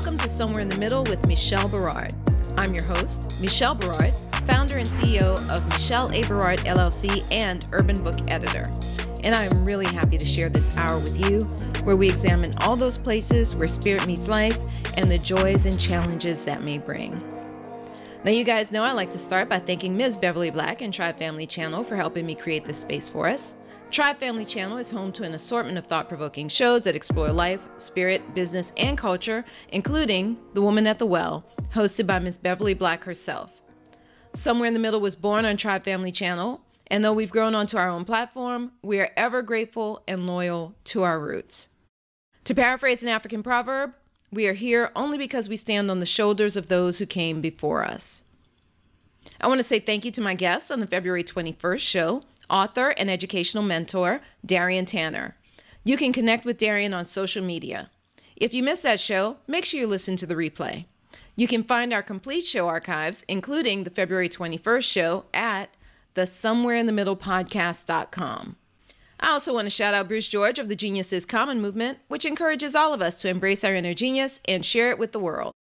Welcome to Somewhere in the Middle with Michelle Berard. I'm your host, Michelle Berard, founder and CEO of Michelle A. Berard LLC and Urban Book Editor. And I am really happy to share this hour with you, where we examine all those places where spirit meets life and the joys and challenges that may bring. Now, you guys know I like to start by thanking Ms. Beverly Black and Tribe Family Channel for helping me create this space for us. Tribe Family Channel is home to an assortment of thought provoking shows that explore life, spirit, business, and culture, including The Woman at the Well, hosted by Ms. Beverly Black herself. Somewhere in the Middle was born on Tribe Family Channel, and though we've grown onto our own platform, we are ever grateful and loyal to our roots. To paraphrase an African proverb, we are here only because we stand on the shoulders of those who came before us. I want to say thank you to my guest on the February 21st show, author and educational mentor, Darian Tanner. You can connect with Darian on social media. If you missed that show, make sure you listen to the replay. You can find our complete show archives, including the February 21st show, at the Somewhere in the Middle podcast.com. I also want to shout out Bruce George of the Genius is Common movement, which encourages all of us to embrace our inner genius and share it with the world.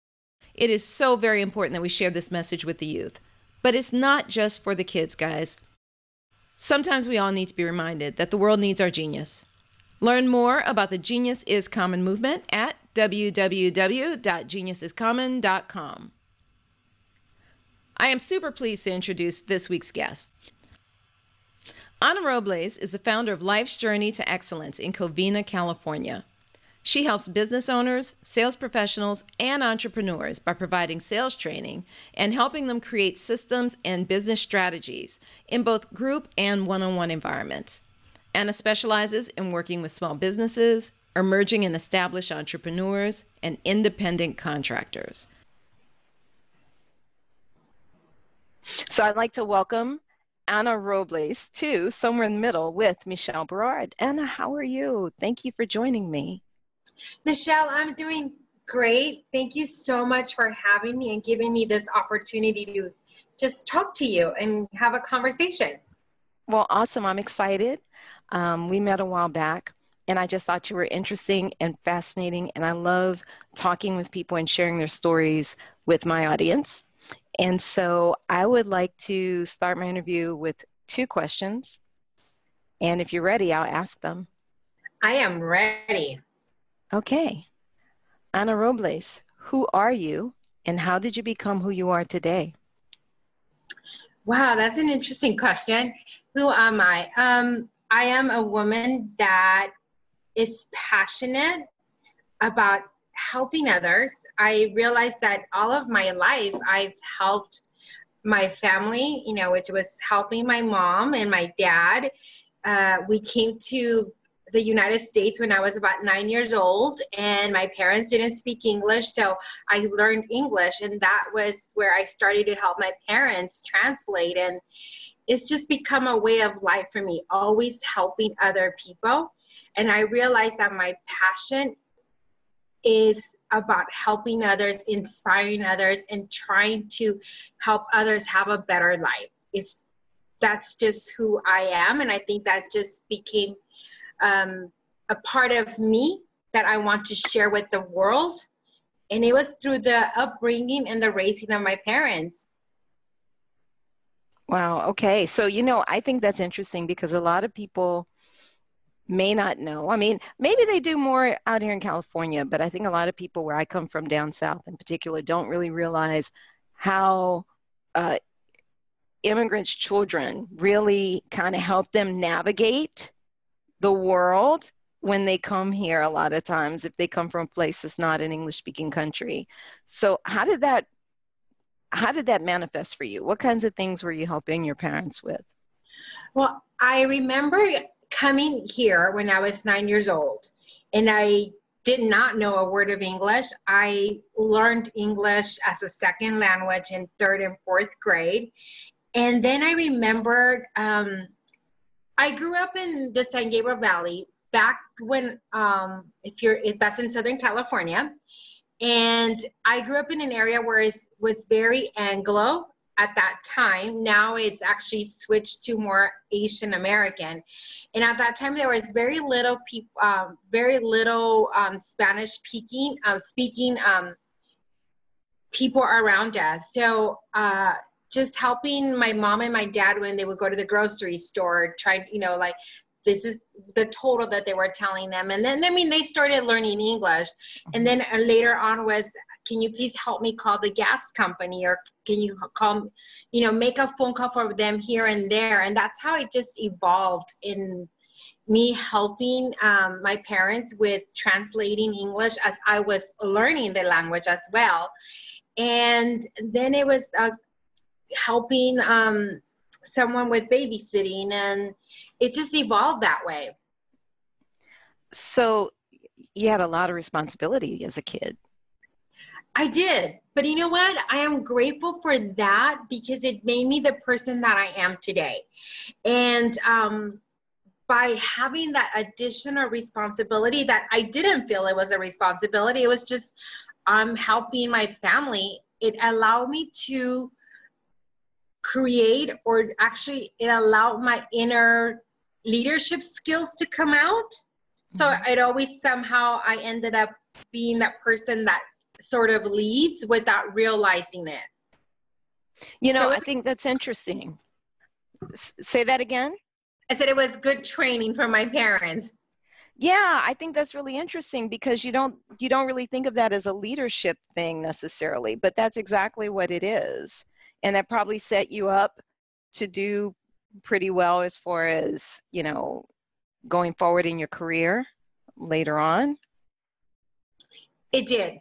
It is so very important that we share this message with the youth. But it's not just for the kids, guys. Sometimes we all need to be reminded that the world needs our genius. Learn more about the Genius is Common movement at www.geniusiscommon.com. I am super pleased to introduce this week's guest. Ana Robles is the founder of Life's Journey to Excellence in Covina, California. She helps business owners, sales professionals, and entrepreneurs by providing sales training and helping them create systems and business strategies in both group and one on one environments. Anna specializes in working with small businesses, emerging and established entrepreneurs, and independent contractors. So I'd like to welcome Anna Robles to Somewhere in the Middle with Michelle Berard. Anna, how are you? Thank you for joining me. Michelle, I'm doing great. Thank you so much for having me and giving me this opportunity to just talk to you and have a conversation. Well, awesome. I'm excited. Um, we met a while back, and I just thought you were interesting and fascinating. And I love talking with people and sharing their stories with my audience. And so I would like to start my interview with two questions. And if you're ready, I'll ask them. I am ready. Okay. Ana Robles, who are you and how did you become who you are today? Wow, that's an interesting question. Who am I? Um, I am a woman that is passionate about helping others. I realized that all of my life I've helped my family, you know, which was helping my mom and my dad. Uh, we came to the United States when I was about nine years old, and my parents didn't speak English, so I learned English, and that was where I started to help my parents translate. And it's just become a way of life for me, always helping other people. And I realized that my passion is about helping others, inspiring others, and trying to help others have a better life. It's that's just who I am, and I think that just became um, a part of me that I want to share with the world. And it was through the upbringing and the raising of my parents. Wow. Okay. So, you know, I think that's interesting because a lot of people may not know. I mean, maybe they do more out here in California, but I think a lot of people where I come from down south in particular don't really realize how uh, immigrants' children really kind of help them navigate the world when they come here a lot of times if they come from a place that's not an english speaking country. So how did that how did that manifest for you? What kinds of things were you helping your parents with? Well i remember coming here when i was nine years old and i did not know a word of english. I learned english as a second language in third and fourth grade. And then i remembered um, I grew up in the San Gabriel Valley back when, um, if you're, if that's in Southern California, and I grew up in an area where it was very Anglo. at that time. Now it's actually switched to more Asian American. And at that time, there was very little people, um, very little um, Spanish speaking, uh, speaking um, people around us. So uh, just helping my mom and my dad when they would go to the grocery store, trying, you know, like this is the total that they were telling them. And then, I mean, they started learning English. And then uh, later on was, can you please help me call the gas company or can you call, you know, make a phone call for them here and there. And that's how it just evolved in me helping um, my parents with translating English as I was learning the language as well. And then it was uh, helping um, someone with babysitting, and it just evolved that way. So you had a lot of responsibility as a kid. I did. But you know what? I am grateful for that because it made me the person that I am today. And um, by having that additional responsibility that I didn't feel it was a responsibility, it was just I'm helping my family. It allowed me to create, or actually, it allowed my inner leadership skills to come out. So mm-hmm. it always somehow I ended up being that person that sort of leads without realizing it. You know, so I think that's interesting. S- say that again. I said it was good training for my parents. Yeah, I think that's really interesting because you don't you don't really think of that as a leadership thing necessarily, but that's exactly what it is. And that probably set you up to do pretty well as far as, you know, going forward in your career later on. It did.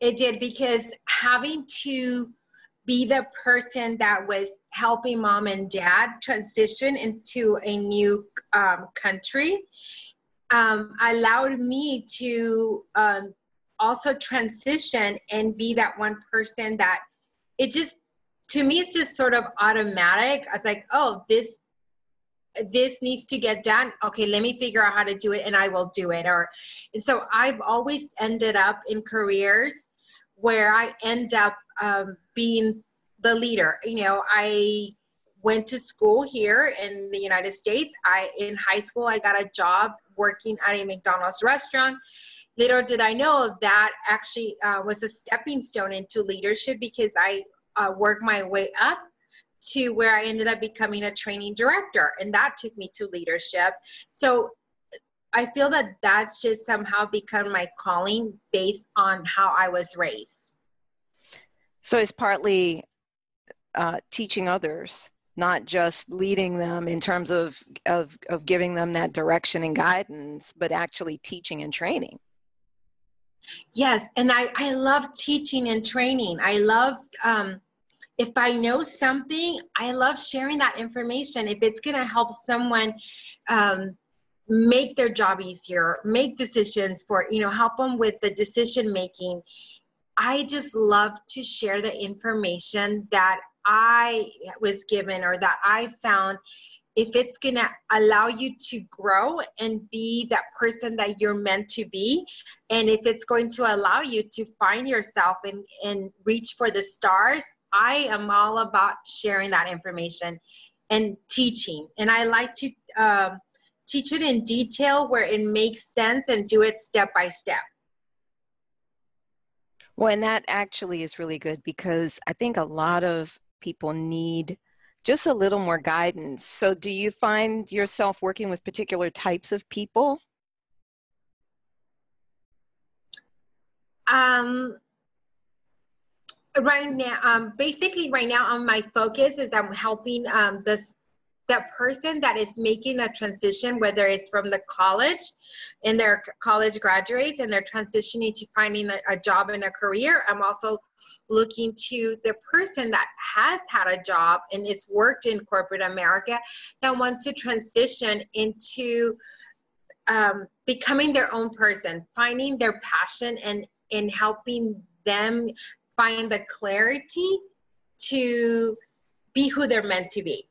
It did because having to be the person that was helping mom and dad transition into a new um, country um, allowed me to um, also transition and be that one person that it just to me it's just sort of automatic. It's like oh this this needs to get done. Okay let me figure out how to do it and i will do it. Or and so i've always ended up in careers where i end up um, being the leader. You know i went to school here in the united states. I in high school i got a job working at a mcdonald's restaurant. Little did i know that actually uh, was a stepping stone into leadership because i uh, worked my way up to where I ended up becoming a training director, and that took me to leadership. So I feel that that's just somehow become my calling based on how I was raised. So it's partly uh, teaching others, not just leading them in terms of, of, of giving them that direction and guidance, but actually teaching and training. Yes, and I, I love teaching and training. I love um, if I know something, I love sharing that information. If it's going to help someone um, make their job easier, make decisions for, you know, help them with the decision making, I just love to share the information that I was given or that I found. If it's going to allow you to grow and be that person that you're meant to be, and if it's going to allow you to find yourself and, and reach for the stars, I am all about sharing that information and teaching. And I like to um, teach it in detail where it makes sense and do it step by step. Well, and that actually is really good because I think a lot of people need just a little more guidance. So, do you find yourself working with particular types of people? Um, right now um, basically right now on my focus is i'm helping um, this that person that is making a transition whether it's from the college and their college graduates and they're transitioning to finding a, a job and a career i'm also looking to the person that has had a job and is worked in corporate america that wants to transition into um, becoming their own person finding their passion and in helping them find the clarity to be who they're meant to be.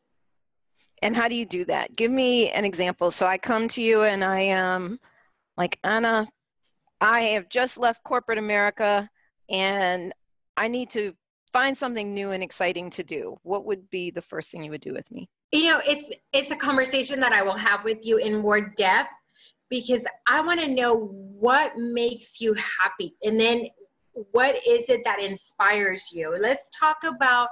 And how do you do that? Give me an example. So I come to you and I am like, Anna, I have just left corporate America and I need to find something new and exciting to do, what would be the first thing you would do with me? You know, it's it's a conversation that I will have with you in more depth because I want to know what makes you happy and then what is it that inspires you. Let's talk about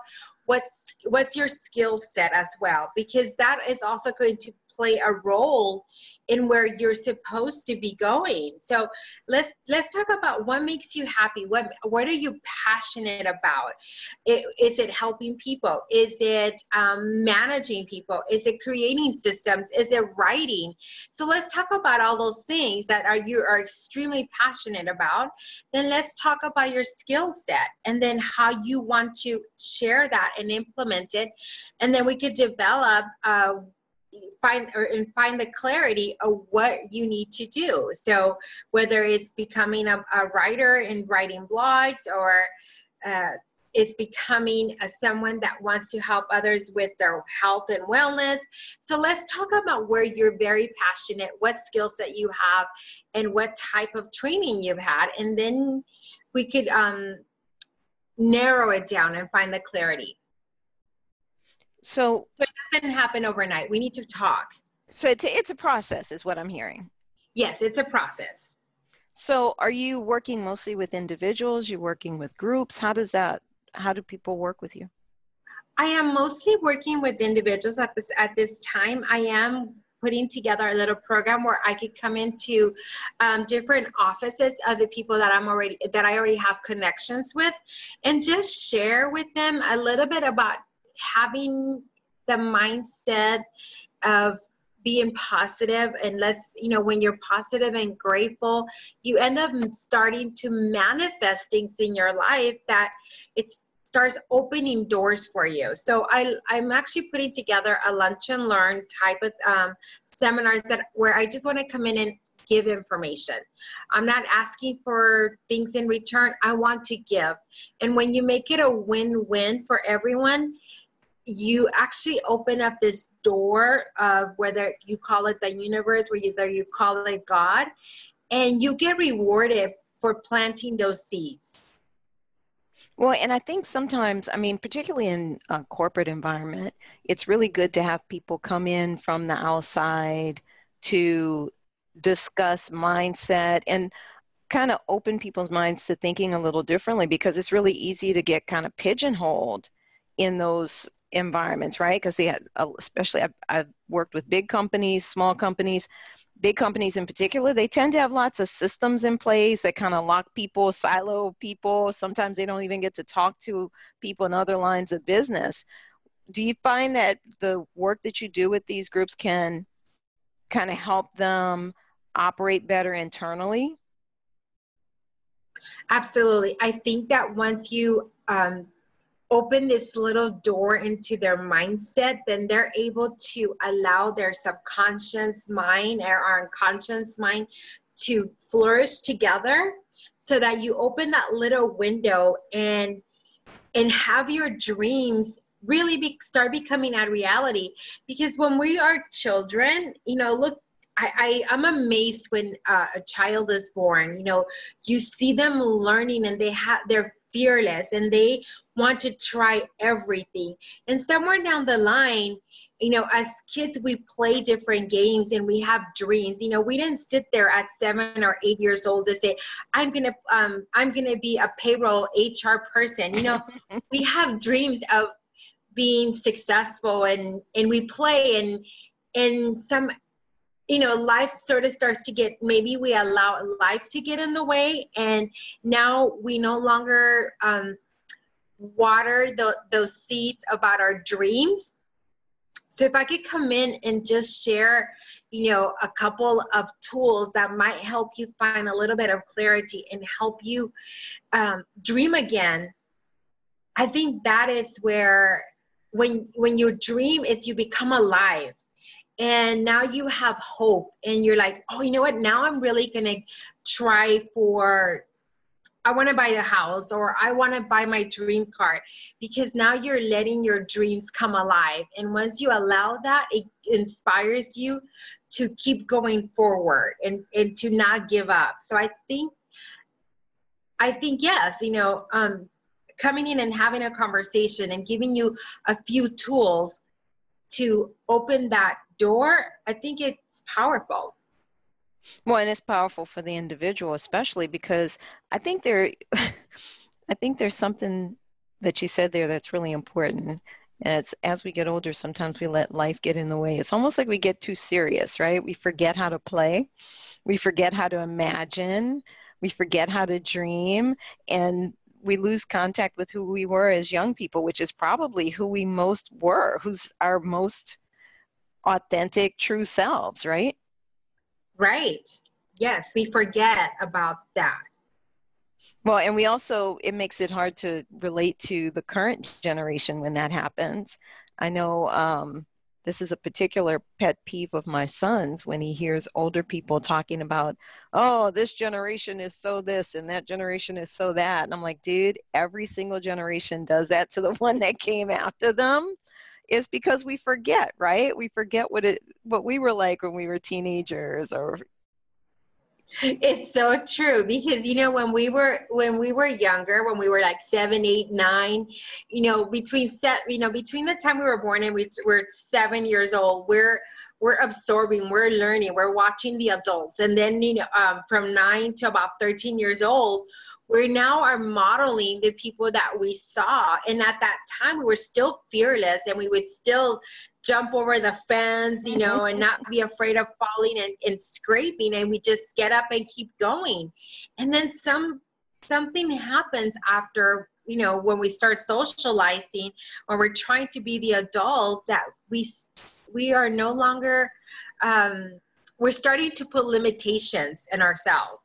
what's what's your skill set as well? Because that is also going to play a role in where you're supposed to be going. So let's let's talk about what makes you happy. What what are you passionate about? It, is it helping people? Is it um, managing people? Is it creating systems? Is it writing? So let's talk about all those things that are you are extremely passionate about. Then let's talk about your skill set and then how you want to share that and implement it. And then we could develop uh, find or and find the clarity of what you need to do so whether it's becoming a, a writer and writing blogs or uh, is becoming a, someone that wants to help others with their health and wellness. So let's talk about where you're very passionate, what skills that you have, and what type of training you've had, and then we could um, narrow it down and find the clarity. So, so it doesn't happen overnight. We need to talk. So it's a, it's a process, is what I'm hearing. Yes, it's a process. So are you working mostly with individuals? You're working with groups? How does that? How do people work with you? I am mostly working with individuals at this at this time. I am putting together a little program where I could come into um, different offices of the people that I'm already that I already have connections with, and just share with them a little bit about having the mindset of being positive and let's you know when you're positive and grateful you end up starting to manifest things in your life that it starts opening doors for you so i i'm actually putting together a lunch and learn type of um, seminars that where i just want to come in and give information. I'm not asking for things in return. I want to give. And when you make it a win win for everyone, you actually open up this door of whether you call it the universe, whether you call it God, and you get rewarded for planting those seeds. Well, and I think sometimes, I mean, particularly in a corporate environment, it's really good to have people come in from the outside to discuss mindset and kind of open people's minds to thinking a little differently because it's really easy to get kind of pigeonholed in those environments, right? Because they especially I've, I've worked with big companies, small companies, big companies in particular, they tend to have lots of systems in place that kind of lock people, silo people. Sometimes they don't even get to talk to people in other lines of business. Do you find that the work that you do with these groups can kind of help them operate better internally? Absolutely. I think that once you um, open this little door into their mindset, then they're able to allow their subconscious mind or our unconscious mind to flourish together so that you open that little window and and have your dreams really be, start becoming a reality because when we are children you know look I, I am amazed when uh, a child is born. You know, you see them learning and they have they're fearless and they want to try everything. And somewhere down the line, you know, as kids, we play different games and we have dreams. You know, we didn't sit there at seven or eight years old and say, "I'm gonna, um, I'm gonna be a payroll HR person." You know, we have dreams of being successful, and and we play, and and some you know life sort of starts to get maybe we allow life to get in the way and now we no longer um, water the, those seeds about our dreams. So if i could come in and just share you know a couple of tools that might help you find a little bit of clarity and help you um, dream again i think that is where when when your dream is you become alive and now you have hope and you're like oh you know what? Now i'm really gonna try for i want to buy a house or i want to buy my dream car because now you're letting your dreams come alive and once you allow that it inspires you to keep going forward and and to not give up. So i think i think yes you know um coming in and having a conversation and giving you a few tools to open that door, I think it's powerful. Well, and it's powerful for the individual, especially because I think there, I think there's something that you said there that's really important. And it's as we get older, sometimes we let life get in the way. It's almost like we get too serious, right? We forget how to play, we forget how to imagine, we forget how to dream, and we lose contact with who we were as young people, which is probably who we most were, who's our most authentic, true selves, right? Right. Yes, we forget about that. Well, and we also, it makes it hard to relate to the current generation when that happens. I know um, this is a particular pet peeve of my son's when he hears older people talking about, oh, this generation is so this and that generation is so that. And I'm like, dude, every single generation does that to the one that came after them is because we forget, right? We forget what it what we were like when we were teenagers or it's so true because you know when we were when we were younger when we were like seven eight nine you know between set you know between the time we were born and we were seven years old we're we're absorbing we're learning we're watching the adults and then you know um, from nine to about 13 years old we now are modeling the people that we saw. And at that time we were still fearless and we would still jump over the fence you know and not be afraid of falling and, and scraping. And we just get up and keep going. And then some something happens after you know when we start socializing or we're trying to be the adult that we we are no longer um, we're starting to put limitations in ourselves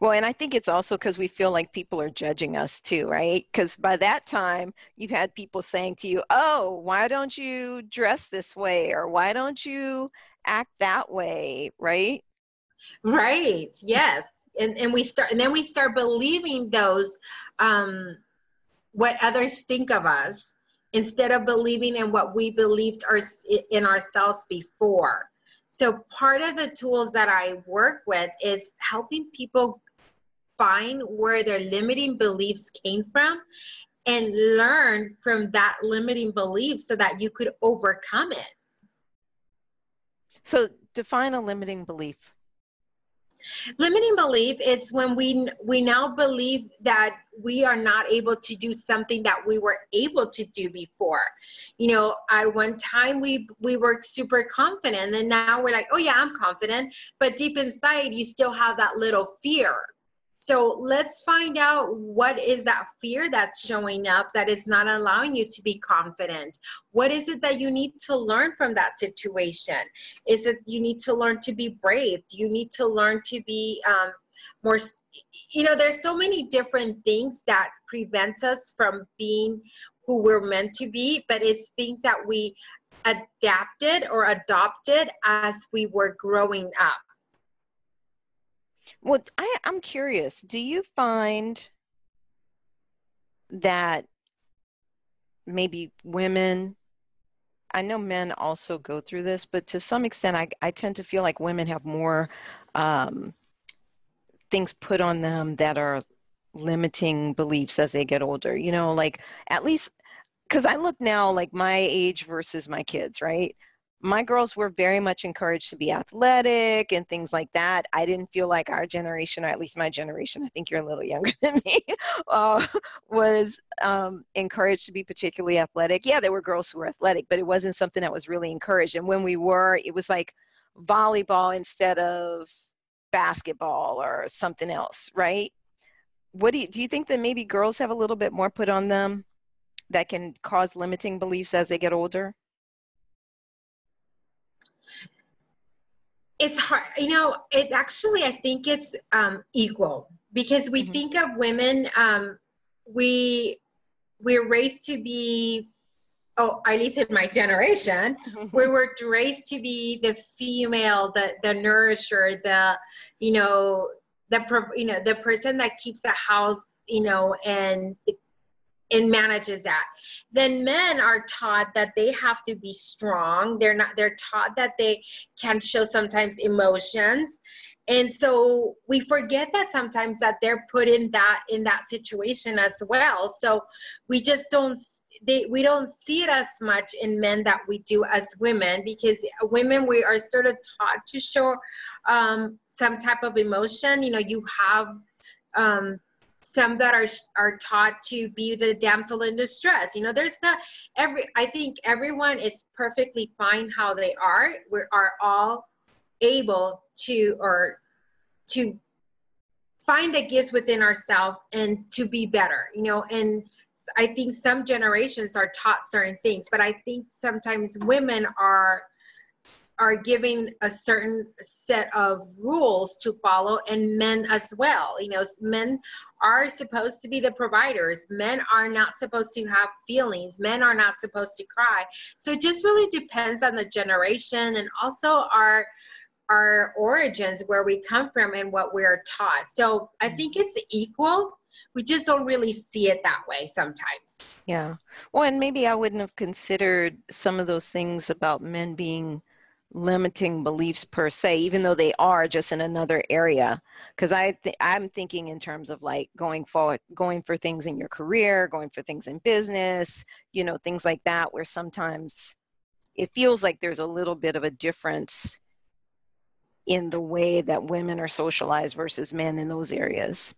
well, and I think it's also because we feel like people are judging us too, right? Because by that time, you've had people saying to you, oh, why don't you dress this way? Or why don't you act that way, right? Right, yes. And, and we start, and then we start believing those, um, what others think of us instead of believing in what we believed our, in ourselves before. So part of the tools that I work with is helping people find where their limiting beliefs came from and learn from that limiting belief so that you could overcome it. So define a limiting belief. Limiting belief is when we we now believe that we are not able to do something that we were able to do before. You know, at one time we we were super confident and now we're like, "Oh yeah, I'm confident." But deep inside you still have that little fear so let's find out what is that fear that's showing up that is not allowing you to be confident. What is it that you need to learn from that situation? Is it you need to learn to be brave? You need to learn to be um, more? You know, there's so many different things that prevents us from being who we're meant to be, but it's things that we adapted or adopted as we were growing up. Well, I, I'm curious. Do you find that maybe women, I know men also go through this, but to some extent, I, I tend to feel like women have more um, things put on them that are limiting beliefs as they get older. You know, like at least because I look now like my age versus my kids, right? My girls were very much encouraged to be athletic and things like that. I didn't feel like our generation, or at least my generation, I think you're a little younger than me, uh, was um, encouraged to be particularly athletic. Yeah, there were girls who were athletic, but it wasn't something that was really encouraged. And when we were, it was like volleyball instead of basketball or something else, right? What do you, do you think that maybe girls have a little bit more put on them that can cause limiting beliefs as they get older? It's hard you know it actually i think it's um, equal because we mm-hmm. think of women um, we we're raised to be oh at least in my generation we were raised to be the female the the nourisher the you know the you know the person that keeps the house you know and and manages that. Then men are taught that they have to be strong. They're not they're taught that they can show sometimes emotions. And so we forget that sometimes that they're put in that in that situation as well. So we just don't they we don't see it as much in men that we do as women because women we are sort of taught to show um, some type of emotion. You know you have um, some that are are taught to be the damsel in distress. You know there's the every i think everyone is perfectly fine how they are. We are all able to or to find the gifts within ourselves and to be better you know and i think some generations are taught certain things but i think sometimes women are are giving a certain set of rules to follow and men as well. You know men are supposed to be the providers. Men are not supposed to have feelings. Men are not supposed to cry. So it just really depends on the generation and also our our origins where we come from and what we're taught. So i mm-hmm. think it's equal. We just don't really see it that way sometimes. Yeah. Well and maybe i wouldn't have considered some of those things about men being limiting beliefs per se even though they are just in another area. Because i th- i'm thinking in terms of like going forward going for things in your career going for things in business you know things like that where sometimes it feels like there's a little bit of a difference in the way that women are socialized versus men in those areas.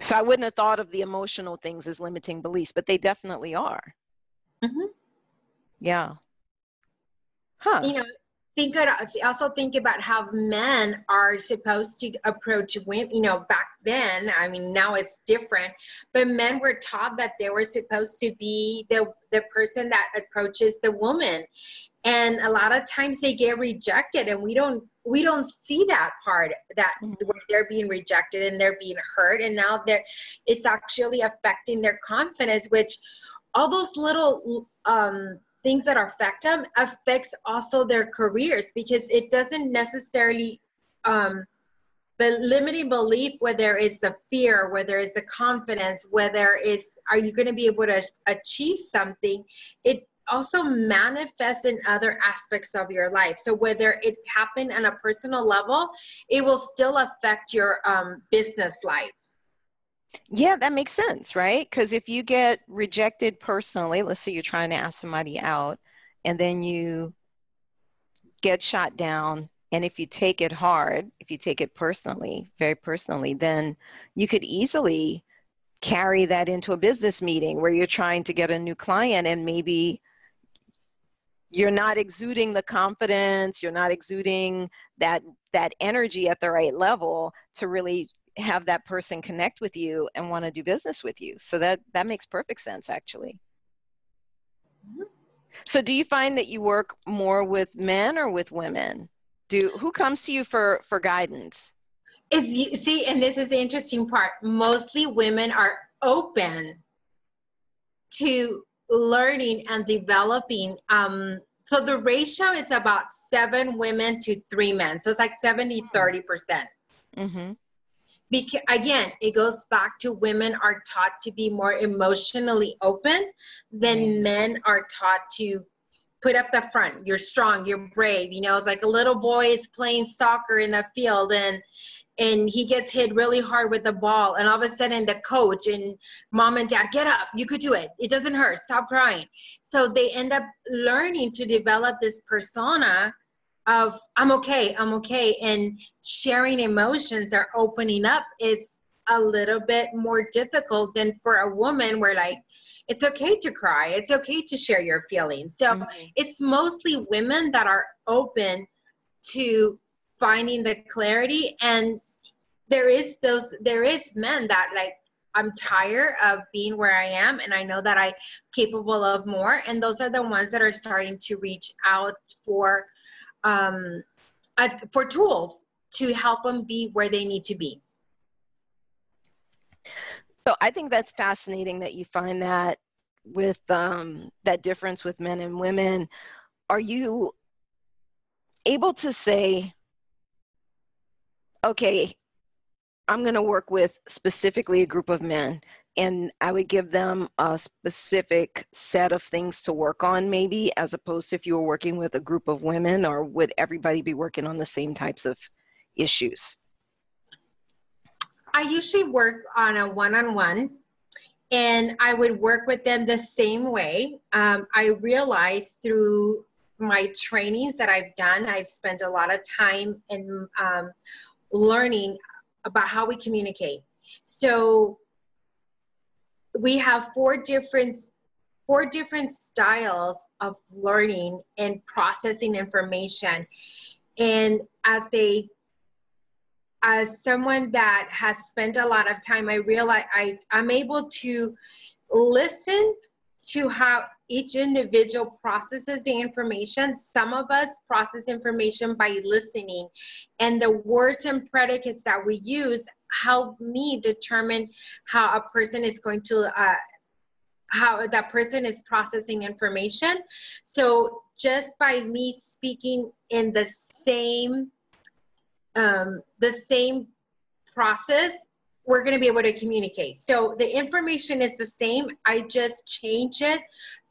So i wouldn't have thought of the emotional things as limiting beliefs but they definitely are. Mm-hmm. yeah Huh. You know, think also think about how men are supposed to approach women. You know, back then, I mean, now it's different, but men were taught that they were supposed to be the the person that approaches the woman, and a lot of times they get rejected, and we don't we don't see that part that mm-hmm. where they're being rejected and they're being hurt, and now they're it's actually affecting their confidence, which all those little um things that affect them affects also their careers because it doesn't necessarily um, the limiting belief whether it's a fear whether it's a confidence whether it's are you going to be able to achieve something it also manifests in other aspects of your life. So whether it happened on a personal level it will still affect your um, business life yeah, that makes sense, right? Because if you get rejected personally, let's say you're trying to ask somebody out and then you get shot down, and if you take it hard, if you take it personally, very personally, then you could easily carry that into a business meeting where you're trying to get a new client and maybe you're not exuding the confidence you're not exuding that that energy at the right level to really have that person connect with you and want to do business with you. So that that makes perfect sense actually. So do you find that you work more with men or with women? Do who comes to you for for guidance? Is you see, and this is the interesting part. Mostly women are open to learning and developing. Um, so the ratio is about seven women to three men. So it's like 70, 30 percent. Mm-hmm because again it goes back to women are taught to be more emotionally open than mm-hmm. men are taught to put up the front you're strong you're brave you know it's like a little boy is playing soccer in the field and and he gets hit really hard with the ball and all of a sudden the coach and mom and dad get up you could do it it doesn't hurt stop crying so they end up learning to develop this persona of I'm okay, I'm okay, and sharing emotions or opening up, it's a little bit more difficult than for a woman where like it's okay to cry, it's okay to share your feelings. So mm-hmm. it's mostly women that are open to finding the clarity and there is those there is men that like I'm tired of being where I am and I know that I'm capable of more and those are the ones that are starting to reach out for um, for tools to help them be where they need to be. So I think that's fascinating that you find that with um, that difference with men and women. Are you able to say, okay, I'm going to work with specifically a group of men and I would give them a specific set of things to work on, maybe, as opposed to if you were working with a group of women, or would everybody be working on the same types of issues? I usually work on a one on one and I would work with them the same way. Um, I realized through my trainings that I've done, I've spent a lot of time in um, learning about how we communicate. So we have four different four different styles of learning and processing information. And as a as someone that has spent a lot of time, I realize I, I'm able to listen to how each individual processes the information. Some of us process information by listening, and the words and predicates that we use help me determine how a person is going to. Uh, how that person is processing information. So, just by me speaking in the same um, the same process, we're going to be able to communicate. So the information is the same. I just change it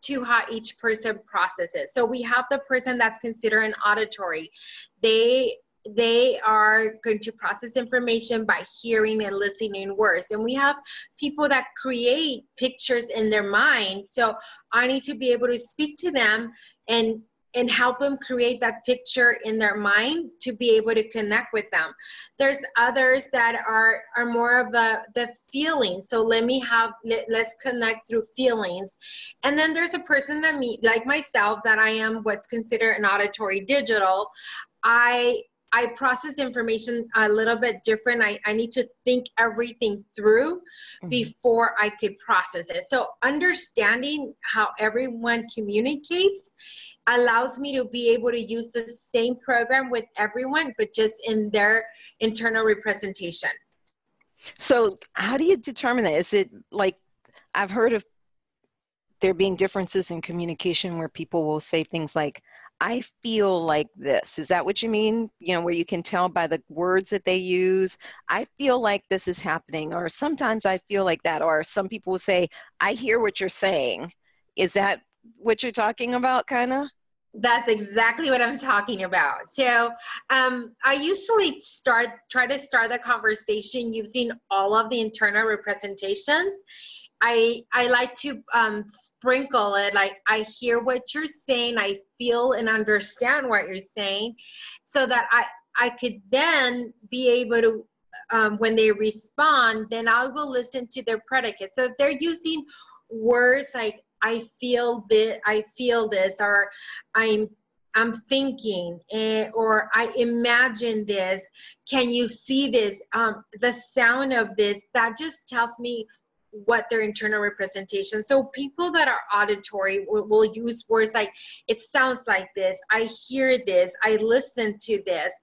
to how each person processes. So we have the person that's considered an auditory. They they are going to process information by hearing and listening words. And we have people that create pictures in their mind. So I need to be able to speak to them and and help them create that picture in their mind to be able to connect with them there's others that are are more of the the feeling so let me have let, let's connect through feelings and then there's a person that me like myself that i am what's considered an auditory digital i I process information a little bit different. I, I need to think everything through mm-hmm. before I could process it. So, understanding how everyone communicates allows me to be able to use the same program with everyone, but just in their internal representation. So, how do you determine that? Is it like I've heard of there being differences in communication where people will say things like, I feel like this. Is that what you mean? You know, where you can tell by the words that they use, I feel like this is happening, or sometimes I feel like that, or some people will say, I hear what you're saying. Is that what you're talking about, kind of? That's exactly what I'm talking about. So um, I usually start try to start the conversation using all of the internal representations. I I like to um, sprinkle it like I hear what you're saying, I feel and understand what you're saying, so that I I could then be able to um, when they respond, then I will listen to their predicate. So if they're using words like I feel this, I feel this, or I'm I'm thinking, eh, or I imagine this. Can you see this? Um, the sound of this that just tells me what their internal representation. So people that are auditory will, will, use words like "it sounds like this," "I hear this," "I listen to this."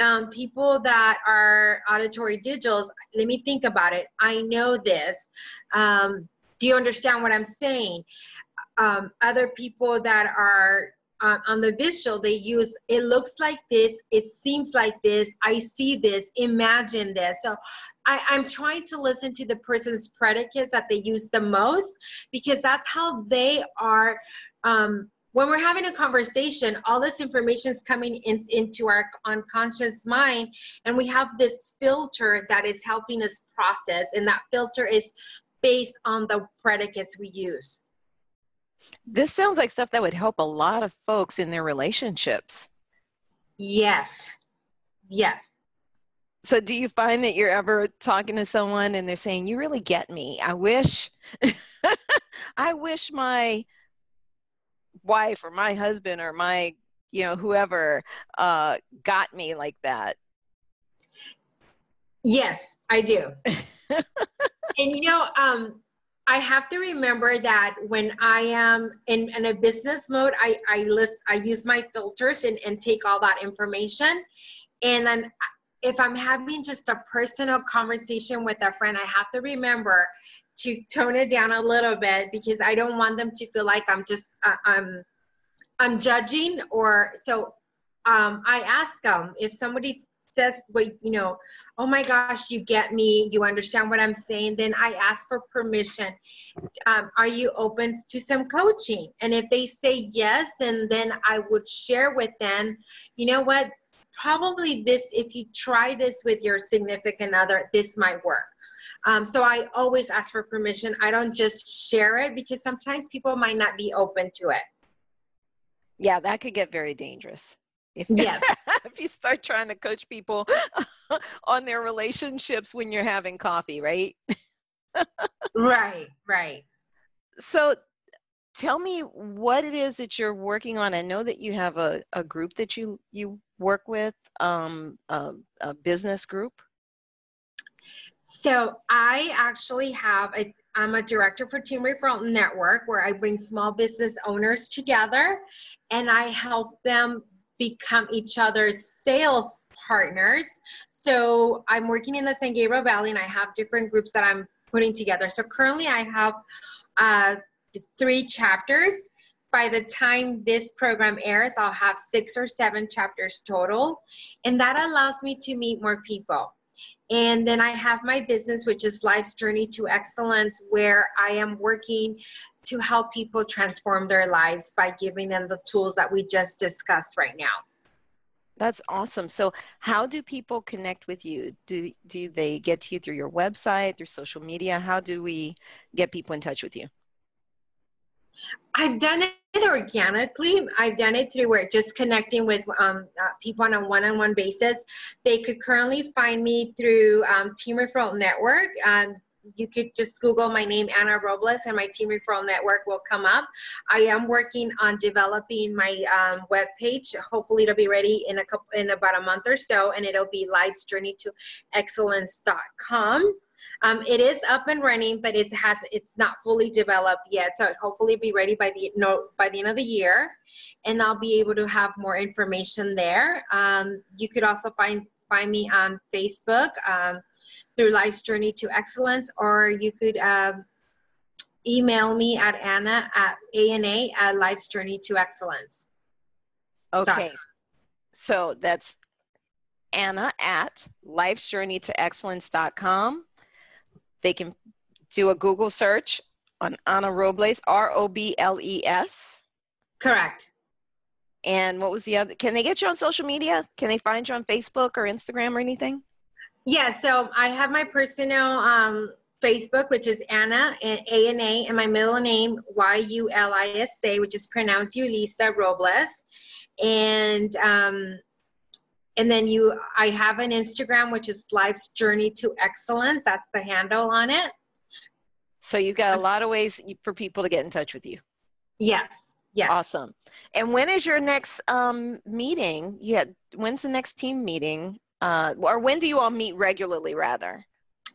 Um, people that are auditory digitals, let me think about it. I know this. Um, do you understand what I'm saying? Um, other people that are uh, on the visual, they use it looks like this, it seems like this, I see this, imagine this. So I, I'm trying to listen to the person's predicates that they use the most because that's how they are. Um, when we're having a conversation, all this information is coming in, into our unconscious mind, and we have this filter that is helping us process, and that filter is based on the predicates we use. This sounds like stuff that would help a lot of folks in their relationships. Yes. Yes. So, do you find that you're ever talking to someone and they're saying, You really get me? I wish, I wish my wife or my husband or my, you know, whoever uh, got me like that. Yes, I do. and you know, um, I have to remember that when I am in, in a business mode, I, I list, I use my filters and, and take all that information. And then if I'm having just a personal conversation with a friend, I have to remember to tone it down a little bit because I don't want them to feel like I'm just, uh, I'm, I'm judging or so um, I ask them if somebody says wait you know oh my gosh you get me you understand what i'm saying then i ask for permission um, are you open to some coaching and if they say yes then then i would share with them you know what probably this if you try this with your significant other this might work um, so I always ask for permission. I don't just share it because sometimes people might not be open to it. Yeah, that could get very dangerous. If, yes. if you start trying to coach people on their relationships when you're having coffee, right? right, right. So tell me what it is that you're working on. I know that you have a, a group that you, you work with, um, a, a business group. So I actually have a I'm a director for Team Referral Network where I bring small business owners together and I help them become each other's sales partners. So I'm working in the San Gabriel Valley and I have different groups that I'm putting together. So currently I have uh, three chapters. By the time this program airs, I'll have six or seven chapters total. And that allows me to meet more people. And then I have my business, which is Life's Journey to Excellence, where I am working to help people transform their lives by giving them the tools that we just discussed right now. That's awesome. So, how do people connect with you? Do, do they get to you through your website, through social media? How do we get people in touch with you? I've done it organically. I've done it through where just connecting with um, uh, people on a one-on-one basis. They could currently find me through um, Team Referral Network. Um, you could just Google my name, Anna Robles, and my Team Referral Network will come up. I am working on developing my um, web page. Hopefully, it'll be ready in a couple in about a month or so, and it'll be Life's Journey to Excellence.com. Um, it is up and running, but it has it's not fully developed yet. So hopefully be ready by the no by the end of the year, and I'll be able to have more information there. Um, you could also find find me on Facebook um, through Life's Journey to Excellence, or you could um, email me at Anna at ANA at Life's Journey to Excellence. Okay, so that's Anna at Life's Journey to Excellence.com. They can do a Google search on Anna Robles, R O B L E S. Correct. And what was the other? Can they get you on social media? Can they find you on Facebook or Instagram or anything? Yeah, so I have my personal um, Facebook, which is Anna and A N A, and my middle name Y U L I S A, which is pronounced Ulisa Robles. And um, and then you i have an instagram which is life's journey to excellence. That's the handle on it. So you've got a lot of ways for people to get in touch with you. Yes yes. Awesome. And when is your next um, meeting? Yeah when's the next team meeting uh, or when do you all meet regularly rather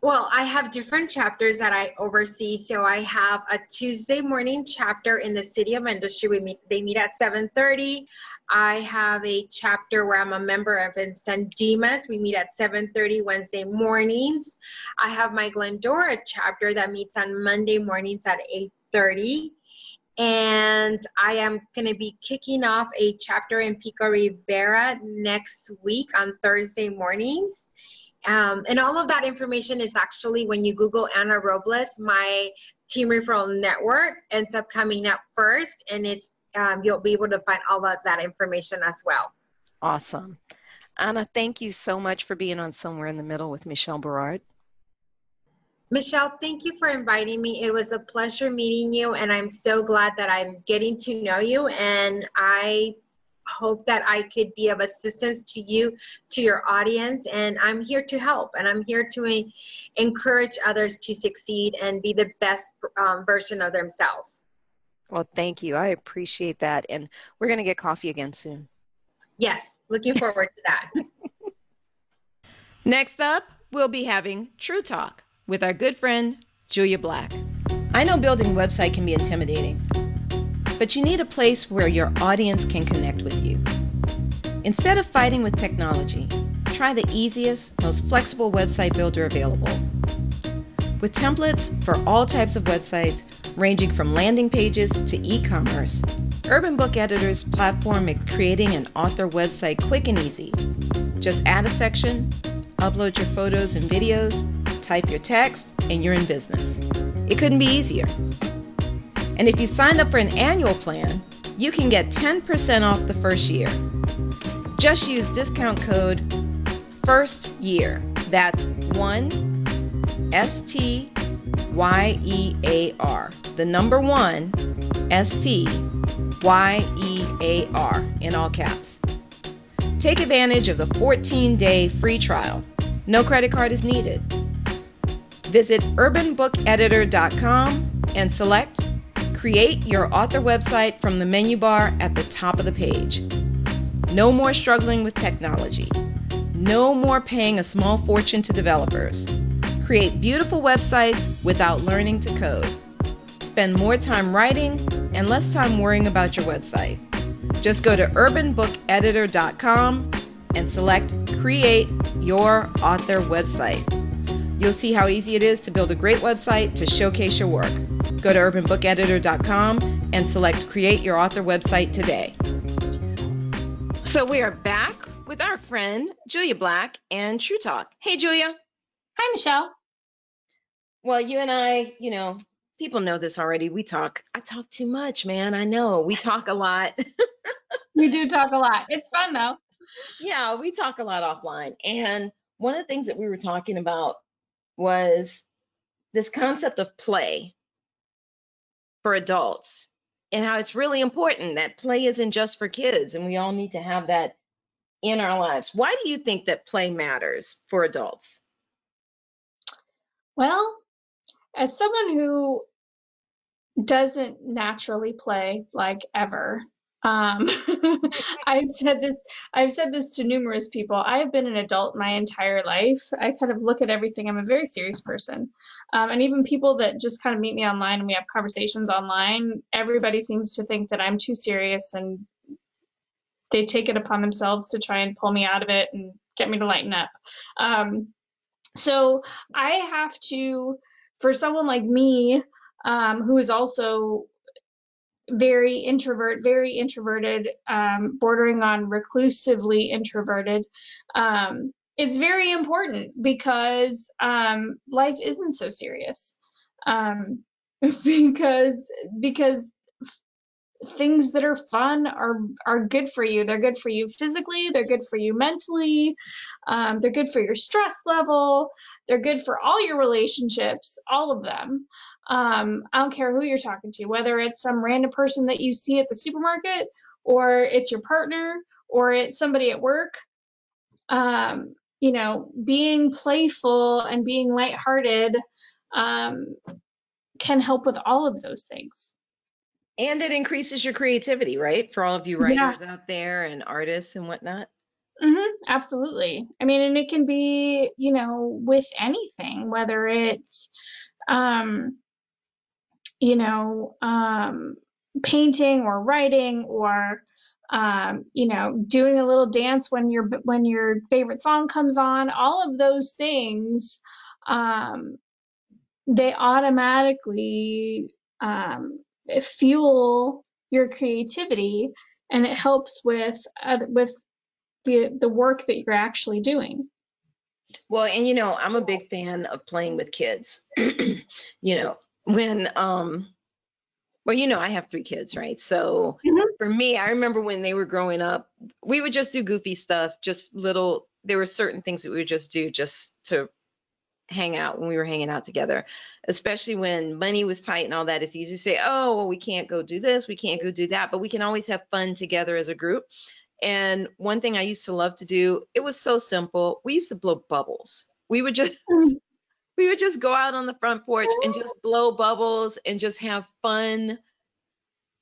well, I have different chapters that I oversee. So I have a Tuesday morning chapter in the City of Industry. We meet. They meet at 7:30. I have a chapter where I'm a member of in San Dimas. We meet at 7:30 Wednesday mornings. I have my Glendora chapter that meets on Monday mornings at 8:30. And I am going to be kicking off a chapter in Pico Rivera next week on Thursday mornings. Um, and all of that information is actually when you Google Anna Robles, my team referral network ends up coming up first, and it's um, you'll be able to find all of that information as well. Awesome. Anna, thank you so much for being on Somewhere in the Middle with Michelle Berard. Michelle, thank you for inviting me. It was a pleasure meeting you, and I'm so glad that I'm getting to know you. And I hope that I could be of assistance to you, to your audience, and I'm here to help. And I'm here to encourage others to succeed and be the best um, version of themselves. Well, thank you. I appreciate that. And we're going to get coffee again soon. Yes, looking forward to that. Next up, we'll be having True Talk with our good friend, Julia Black. I know building a website can be intimidating but you need a place where your audience can connect with you. Instead of fighting with technology, try the easiest, most flexible website builder available. With templates for all types of websites, ranging from landing pages to e commerce, Urban Book Editor's platform makes creating an author website quick and easy. Just add a section, upload your photos and videos, type your text, and you're in business. It couldn't be easier. And if you sign up for an annual plan, you can get 10% off the first year. Just use discount code FIRST YEAR. That's 1 S T Y E A R. The number 1 S T Y E A R in all caps. Take advantage of the 14 day free trial. No credit card is needed. Visit urbanbookeditor.com and select Create your author website from the menu bar at the top of the page. No more struggling with technology. No more paying a small fortune to developers. Create beautiful websites without learning to code. Spend more time writing and less time worrying about your website. Just go to urbanbookeditor.com and select Create Your Author Website. You'll see how easy it is to build a great website to showcase your work. Go to urbanbookeditor.com and select Create Your Author Website today. So we are back with our friend Julia Black and True Talk. Hey, Julia. Hi, Michelle. Well, you and I, you know, people know this already. We talk. I talk too much, man. I know. We talk a lot. we do talk a lot. It's fun, though. Yeah, we talk a lot offline. And one of the things that we were talking about was this concept of play for adults and how it's really important that play isn't just for kids and we all need to have that in our lives. Why do you think that play matters for adults? Well, as someone who doesn't naturally play like ever, um, I've said this. I've said this to numerous people. I have been an adult my entire life. I kind of look at everything. I'm a very serious person, um, and even people that just kind of meet me online and we have conversations online. Everybody seems to think that I'm too serious, and they take it upon themselves to try and pull me out of it and get me to lighten up. Um, so I have to, for someone like me, um, who is also very introvert, very introverted, um, bordering on reclusively introverted. Um, it's very important because um, life isn't so serious. Um, because because things that are fun are are good for you. They're good for you physically. They're good for you mentally. Um, they're good for your stress level. They're good for all your relationships, all of them. Um, I don't care who you're talking to, whether it's some random person that you see at the supermarket, or it's your partner, or it's somebody at work. Um, you know, being playful and being lighthearted um, can help with all of those things and it increases your creativity, right? For all of you writers yeah. out there and artists and whatnot. Mm-hmm, absolutely. I mean, and it can be, you know, with anything, whether it's, um, you know, um, painting or writing or, um, you know, doing a little dance when your when your favorite song comes on. All of those things, um, they automatically um, fuel your creativity and it helps with uh, with the the work that you're actually doing well and you know i'm a big fan of playing with kids you know when um well you know i have three kids right so mm-hmm. for me i remember when they were growing up we would just do goofy stuff just little there were certain things that we would just do just to hang out when we were hanging out together, especially when money was tight and all that. It's easy to say, oh, well, we can't go do this, we can't go do that, but we can always have fun together as a group. And one thing I used to love to do, it was so simple. We used to blow bubbles. We would just mm. We would just go out on the front porch and just blow bubbles and just have fun.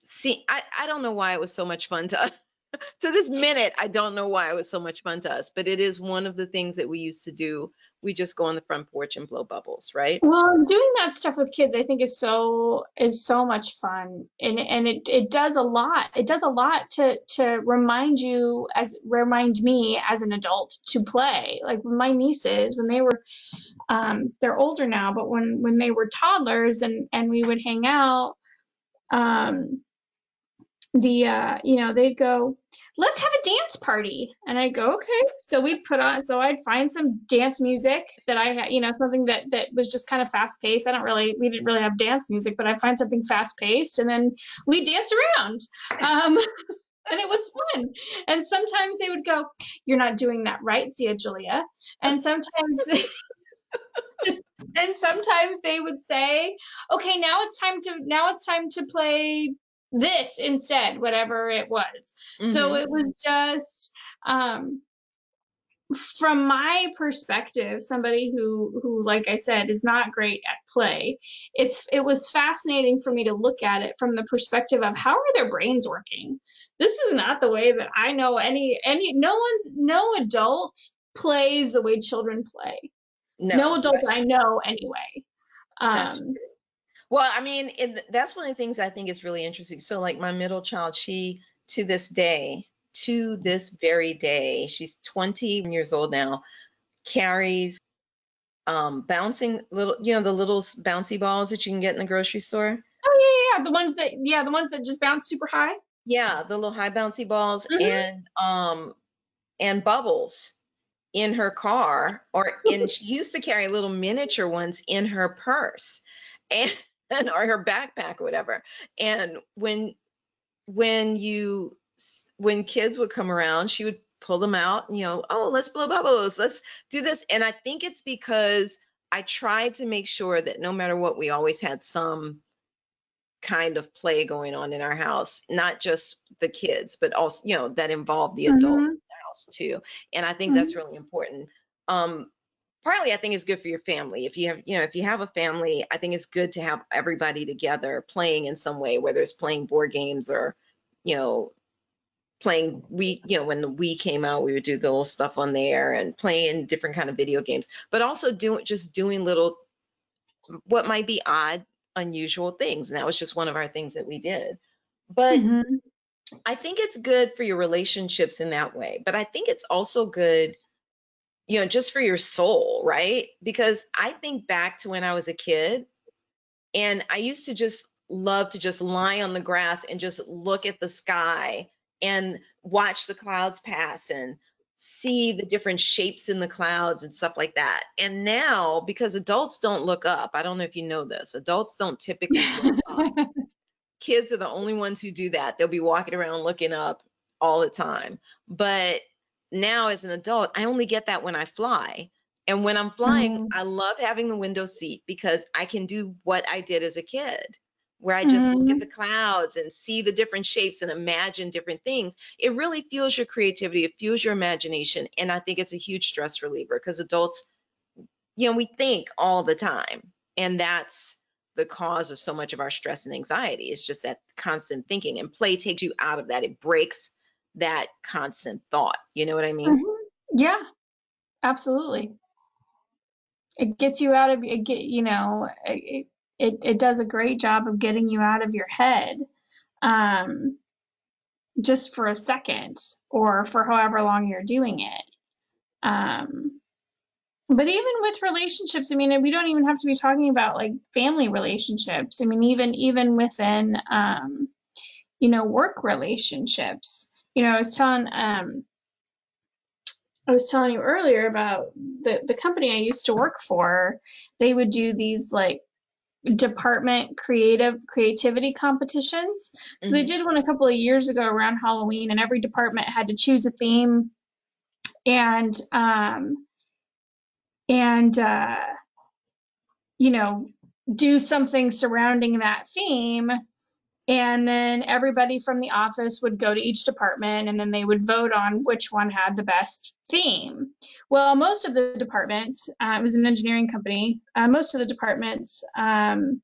See, I, I don't know why it was so much fun to to this minute, I don't know why it was so much fun to us, but it is one of the things that we used to do we just go on the front porch and blow bubbles, right? Well, doing that stuff with kids, I think is so is so much fun, and and it it does a lot. It does a lot to to remind you as remind me as an adult to play. Like my nieces when they were, um, they're older now, but when when they were toddlers and and we would hang out, um, the uh, you know they'd go let's have a dance party. And i'd go okay. So we'd put on so i'd find some dance music that i had you know something that that was just kind of fast paced i don't really we didn't really have dance music but i'd find something fast paced and then we'd dance around. Um and it was fun. And sometimes they would go you're not doing that right zia julia. And sometimes and sometimes they would say okay now it's time to now it's time to play this instead, whatever it was. Mm-hmm. So it was just um, from my perspective, somebody who who like I said is not great at play. It's it was fascinating for me to look at it from the perspective of how are their brains working. This is not the way that I know any any no one's no adult plays the way children play. No, no adult I know anyway. Um, well, I mean, it, that's one of the things I think is really interesting. So, like my middle child, she to this day, to this very day, she's 20 years old now, carries um, bouncing little, you know, the little bouncy balls that you can get in the grocery store. Oh yeah, yeah, the ones that, yeah, the ones that just bounce super high. Yeah, the little high bouncy balls mm-hmm. and um and bubbles in her car, or and she used to carry little miniature ones in her purse. And or her backpack or whatever. And when when you when kids would come around, she would pull them out, and, you know, oh, let's blow bubbles, let's do this. And I think it's because I tried to make sure that no matter what, we always had some kind of play going on in our house, not just the kids, but also, you know, that involved the adult mm-hmm. in the house too. And I think mm-hmm. that's really important. Um, partly I think it's good for your family. If you have, you know, if you have a family, I think it's good to have everybody together playing in some way, whether it's playing board games or, you know, playing we you know when the Wii came out we would do the little stuff on there and playing different kind of video games but also doing just doing little what might be odd unusual things and that was just one of our things that we did but mm-hmm. i think it's good for your relationships in that way but i think it's also good you know, just for your soul, right? Because I think back to when I was a kid and I used to just love to just lie on the grass and just look at the sky and watch the clouds pass and see the different shapes in the clouds and stuff like that. And now, because adults don't look up, I don't know if you know this, adults don't typically look up. Kids are the only ones who do that. They'll be walking around looking up all the time. But now as an adult, I only get that when I fly. And when I'm flying, mm-hmm. I love having the window seat because I can do what I did as a kid, where I just mm-hmm. look at mm-hmm. the clouds and see the different shapes and imagine different things. It really fuels your creativity, it fuels your imagination. And I think it's a huge stress reliever because adults, you know, we think all the time. And that's the cause of so much of our stress and anxiety. It's just that constant thinking. And play takes you out of that, it breaks that constant thought. You know what I mean? Mm-hmm. Yeah, absolutely. It gets you out of it. Get you know it, it it does a great job of getting you out of your head, um, just for a second or for however long you're doing it. Um, but even with relationships, I mean, we don't even have to be talking about like family relationships. I mean, even even within um, you know work relationships you know, I was telling um, I was telling you earlier about the the company I used to work for. They would do these like department creative creativity competitions. So mm-hmm. they did one a couple of years ago around Halloween, and every department had to choose a theme and um and uh you know do something surrounding that theme and then everybody from the office would go to each department and then they would vote on which one had the best theme. Well, most of the departments, uh, it was an engineering company, uh, most of the departments, um,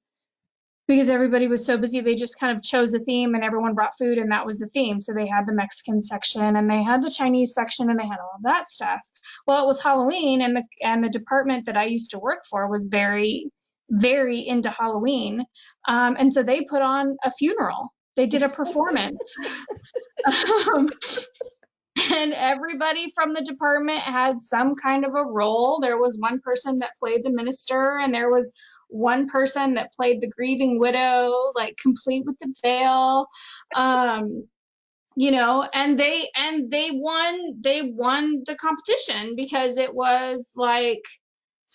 because everybody was so busy, they just kind of chose a theme and everyone brought food and that was the theme. So they had the Mexican section and they had the Chinese section and they had all of that stuff. Well, it was Halloween and the and the department that I used to work for was very very into Halloween. Um, and so they put on a funeral. They did a performance. um, and everybody from the department had some kind of a role. There was one person that played the minister, and there was one person that played the grieving widow, like complete with the veil. Um, you know, and they and they won they won the competition because it was like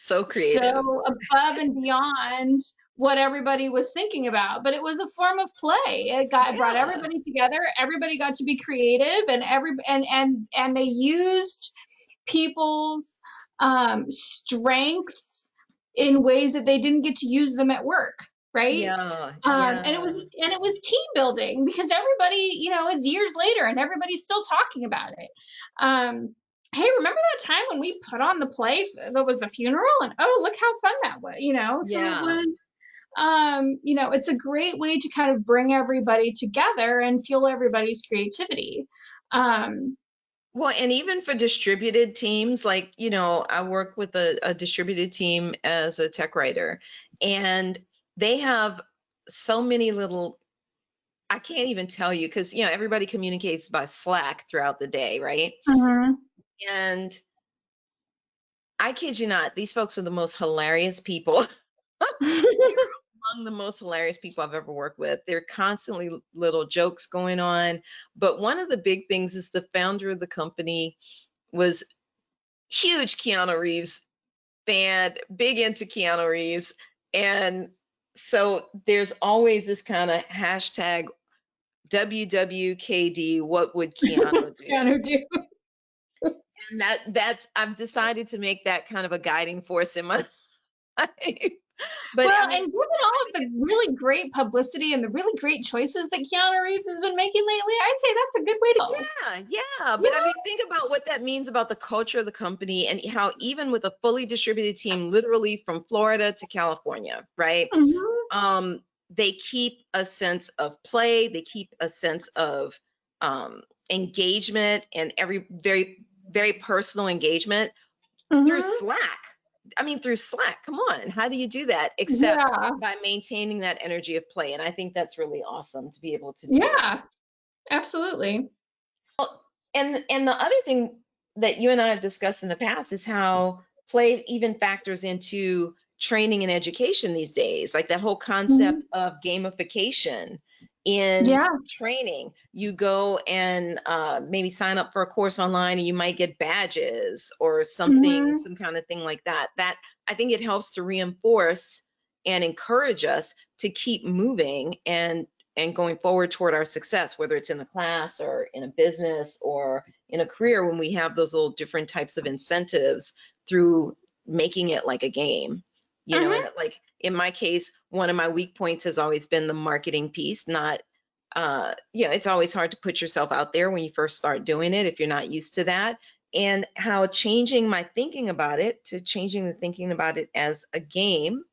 so creative, so above and beyond what everybody was thinking about but it was a form of play. It got yeah. brought everybody together. Everybody got to be creative and every and and and they used people's um strengths in ways that they didn't get to use them at work right? Yeah, um yeah. and it was and it was team building because everybody you know is years later and everybody's still talking about it. Um hey remember that time when we put on the play that was the funeral and oh look how fun that was you know so yeah. it was um, you know, it's a great way to kind of bring everybody together and fuel everybody's creativity. Um, well, and even for distributed teams, like, you know, I work with a, a distributed team as a tech writer, and they have so many little I can't even tell you because you know everybody communicates by Slack throughout the day, right? Mm-hmm. And I kid you not, these folks are the most hilarious people. among the most hilarious people I've ever worked with. There are constantly little jokes going on. But one of the big things is the founder of the company was huge Keanu Reeves fan, big into Keanu Reeves. And so there's always this kind of hashtag WWKD, what would Keanu do? Keanu do. And that that's I've decided to make that kind of a guiding force in my life. But well, I mean, and given all of the really great publicity and the really great choices that Keanu Reeves has been making lately, I'd say that's a good way to go. Yeah, yeah. But yeah. I mean, think about what that means about the culture of the company and how even with a fully distributed team, literally from Florida to California, right? Mm-hmm. Um, they keep a sense of play. They keep a sense of um, engagement and every very very personal engagement mm-hmm. through Slack I mean, through Slack. Come on, how do you do that except yeah. by maintaining that energy of play? And I think that's really awesome to be able to. do Yeah, absolutely. Well, and and the other thing that you and I have discussed in the past is how play even factors into training and education these days, like that whole concept mm-hmm. of gamification in yeah. training. You go and uh, maybe sign up for a course online and you might get badges or something, mm-hmm. some kind of thing like that. That I think it helps to reinforce and encourage us to keep moving and and going forward toward our success, whether it's in the class or in a business or in a career when we have those little different types of incentives through making it like a game. You mm-hmm. know, like in my case, one of my weak points has always been the marketing piece, not uh yeah, it's always hard to put yourself out there when you first start doing it if you're not used to that. And how changing my thinking about it to changing the thinking about it as a game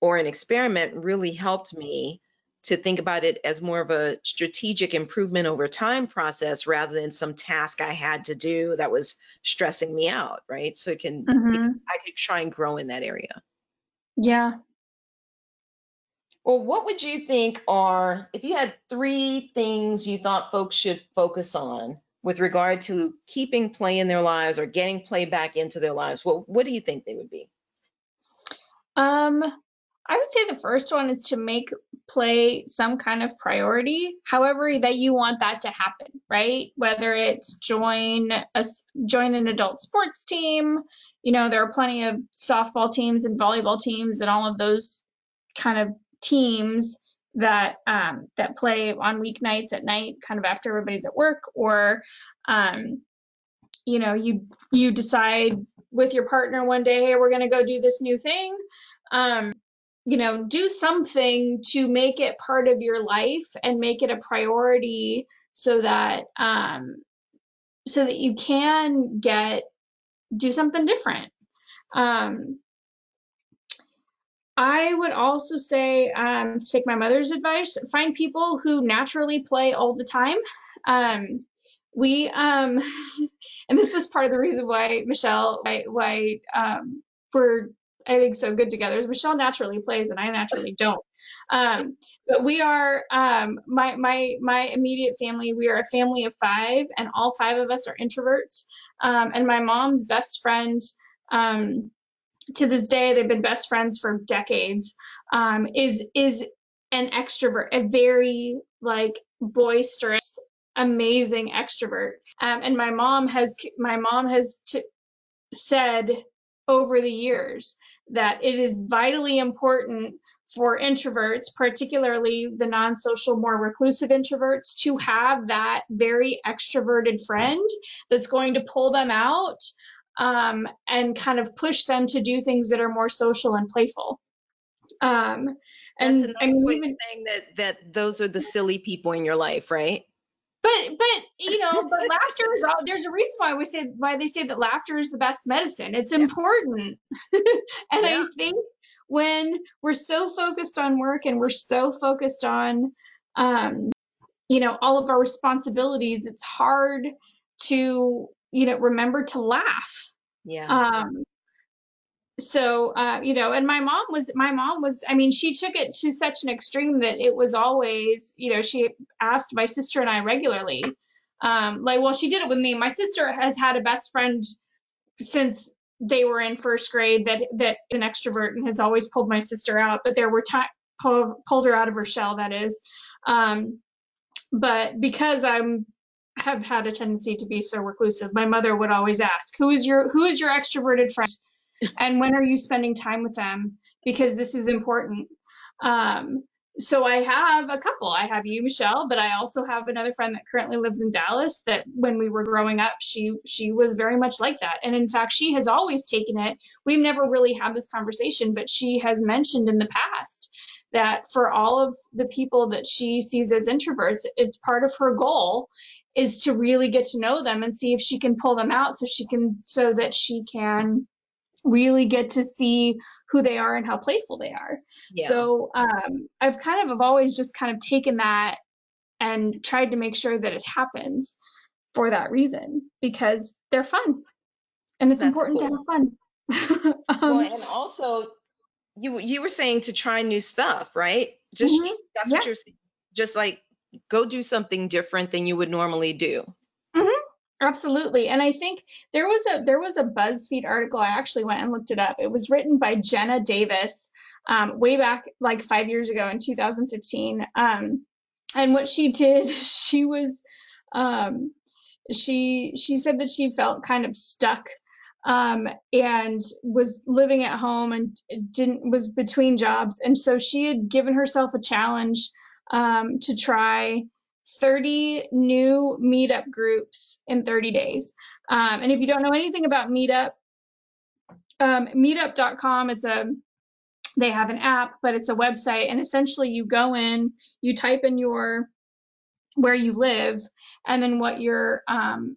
or an experiment really helped me to think about it as more of a strategic improvement over time process rather than some task I had to do that was stressing me out, right? So it can, mm-hmm. I could try and grow in that area. Yeah, well, what would you think are, if you had three things you thought folks should focus on with regard to keeping play in their lives or getting play back into their lives, what, what do you think they would be? Um, I would say the first one is to make play some kind of priority, however that you want that to happen, right? Whether it's join a join an adult sports team, you know, there are plenty of softball teams and volleyball teams and all of those kind of teams that um, that play on weeknights at night, kind of after everybody's at work, or um, you know, you you decide with your partner one day, hey, we're to go do this new thing. Um, you know, do something to make it part of your life and make it a priority so that um, so that you can get do something different. Um, I would also say um, take my mother's advice. Find people who naturally play all the time. Um, we um, and this is part of the reason why Michelle, why, why um, we're I think so good together. Is Michelle naturally plays and I naturally don't. Um, but we are um, my my my immediate family. We are a family of five, and all five of us are introverts. Um, and my mom's best friend. Um, to this day, they've been best friends for decades. Um, is is an extrovert, a very like boisterous, amazing extrovert. Um, and my mom has my mom has t- said over the years that it is vitally important for introverts, particularly the non social, more reclusive introverts, to have that very extroverted friend that's going to pull them out um, and kind of push them to do things that are more social and playful. Um, and That's a nice I mean, even- saying that that those are the silly people in your life, right? But but you know, but laughter is all. There's a reason why we say why they say that laughter is the best medicine. It's important, and Yeah. I think when we're so focused on work and we're so focused on, um, you know, all of our responsibilities, it's hard to you know remember to laugh. Yeah. Um, so uh, you know, and my mom was my mom was I mean, she took it to such an extreme that it was always, you know, she asked my sister and I regularly. Um, like, well, she did it with me. My sister has had a best friend since they were in first grade that that an extrovert and has always pulled my sister out. But there were times pull, pulled her out of her shell. That is, um, but because I'm have had a tendency to be so reclusive, my mother would always ask, "Who is your who is your extroverted friend?" And when are you spending time with them? Because this is important. Um, so i have a couple. I have you michelle but i also have another friend that currently lives in dallas that when we were growing up she she was very much like that. And in fact she has always taken it. We've never really had this conversation but she has mentioned in the past that for all of the people that she sees as introverts it's part of her goal is to really get to know them and see if she can pull them out so she can so that she can really get to see who they are and how playful they are. yeah. So um, I've kind of I've always just kind of taken that and tried to make sure that it happens for that reason because they're fun and it's That's important to have fun. well, um, and also you you were saying to try new stuff, right? Just Mhm. that's what you're saying. Just like go do something different than you would normally do. Absolutely. And I think there was a there was a BuzzFeed article. I actually went and looked it up. It was written by Jenna Davis um, way back like five years ago in 2015. Um, and what she did, she was um, she she said that she felt kind of stuck um, and was living at home and didn't was between jobs. And so she had given herself a challenge um, to try 30 new meetup groups in 30 days. Um, and if you don't know anything about Meetup, um, meetup.com, it's a they have an app, but it's a website, and essentially you go in, you type in your where you live, and then what your um,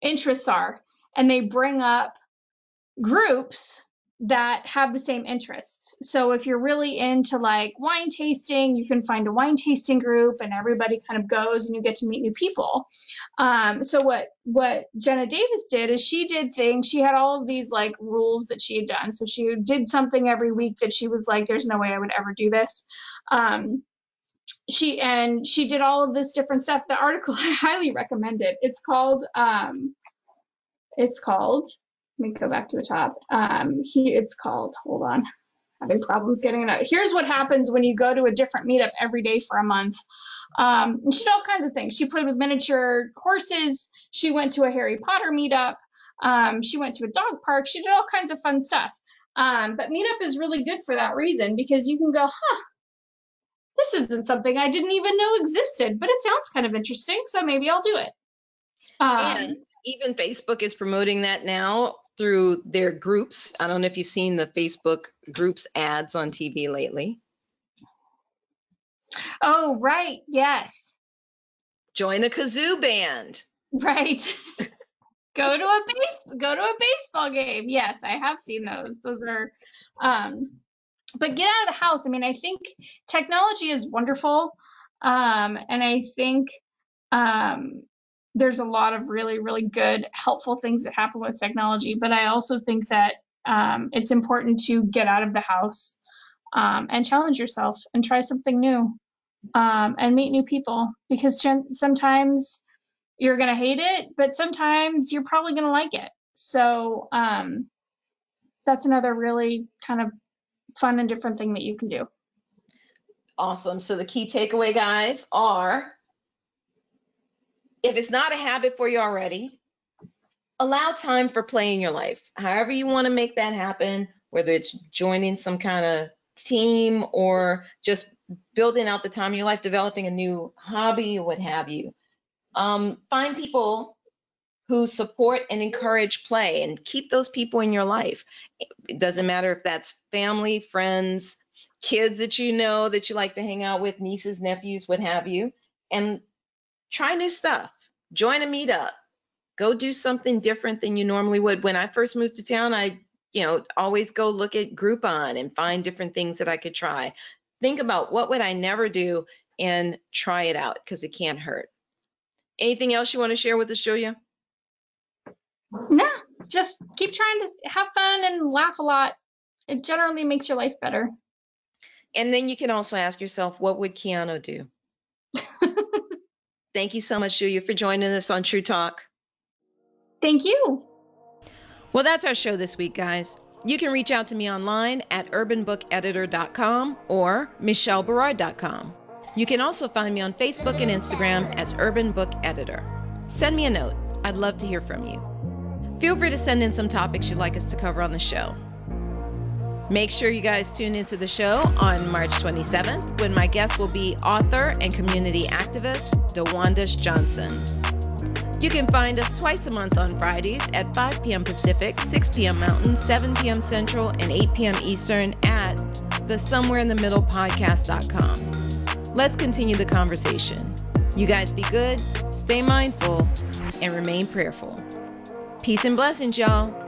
interests are, and they bring up groups that have the same interests. So if you're really into like wine tasting, you can find a wine tasting group and everybody kind of goes and you get to meet new people. Um, so what what Jenna Davis did is she did things, she had all of these like rules that she had done. So she did something every week that she was like, there's no way I would ever do this. Um, she and she did all of this different stuff. The article I highly recommend it. It's called um it's called let me go back to the top. Um, he, it's called, hold on, having problems getting it out. Here's what happens when you go to a different meetup every day for a month. Um, she did all kinds of things. She played with miniature horses. She went to a Harry Potter meetup. Um, she went to a dog park. She did all kinds of fun stuff. Um, but meetup is really good for that reason because you can go, huh, this isn't something I didn't even know existed, but it sounds kind of interesting, so maybe I'll do it. Um, and even Facebook is promoting that now through their groups. I don't know if you've seen the Facebook groups ads on TV lately. oh, right, yes. Join the kazoo band. Right. go to a base go to a baseball game. Yes, I have seen those. Those are um but get out of the house. I mean, I think technology is wonderful. Um and I think um there's a lot of really really good helpful things that happen with technology, but I also think that um, it's important to get out of the house um, and challenge yourself and try something new um, and meet new people because sometimes you're going to hate it, but sometimes you're probably going to like it. So um, that's another really kind of fun and different thing that you can do. Awesome. So the key takeaway, guys, are if it's not a habit for you already, allow time for play in your life. However, you want to make that happen, whether it's joining some kind of team or just building out the time of your life, developing a new hobby, what have you. Um, find people who support and encourage play and keep those people in your life. It doesn't matter if that's family, friends, kids that you know that you like to hang out with, nieces, nephews, what have you. And try new stuff. Join a meetup. Go do something different than you normally would. When I first moved to town, I, you know, always go look at Groupon and find different things that I could try. Think about what would I never do and try it out because it can't hurt. Anything else you want to share with us, Julia? No, just keep trying to have fun and laugh a lot. It generally makes your life better. And then you can also ask yourself, what would Keanu do? Thank you so much, Julia, for joining us on True Talk. Thank you. Well, that's our show this week, guys. You can reach out to me online at urbanbookeditor.com or michelleberard.com. You can also find me on Facebook and Instagram as Urban Book Editor. Send me a note. I'd love to hear from you. Feel free to send in some topics you'd like us to cover on the show. Make sure you guys tune into the show on March 27th when my guest will be author and community activist DeWanda's Johnson. You can find us twice a month on Fridays at 5 p.m. Pacific, 6 p.m. Mountain, 7 p.m. Central, and 8 p.m. Eastern at the Somewhere in the Middle podcast.com. Let's continue the conversation. You guys be good, stay mindful, and remain prayerful. Peace and blessings, y'all.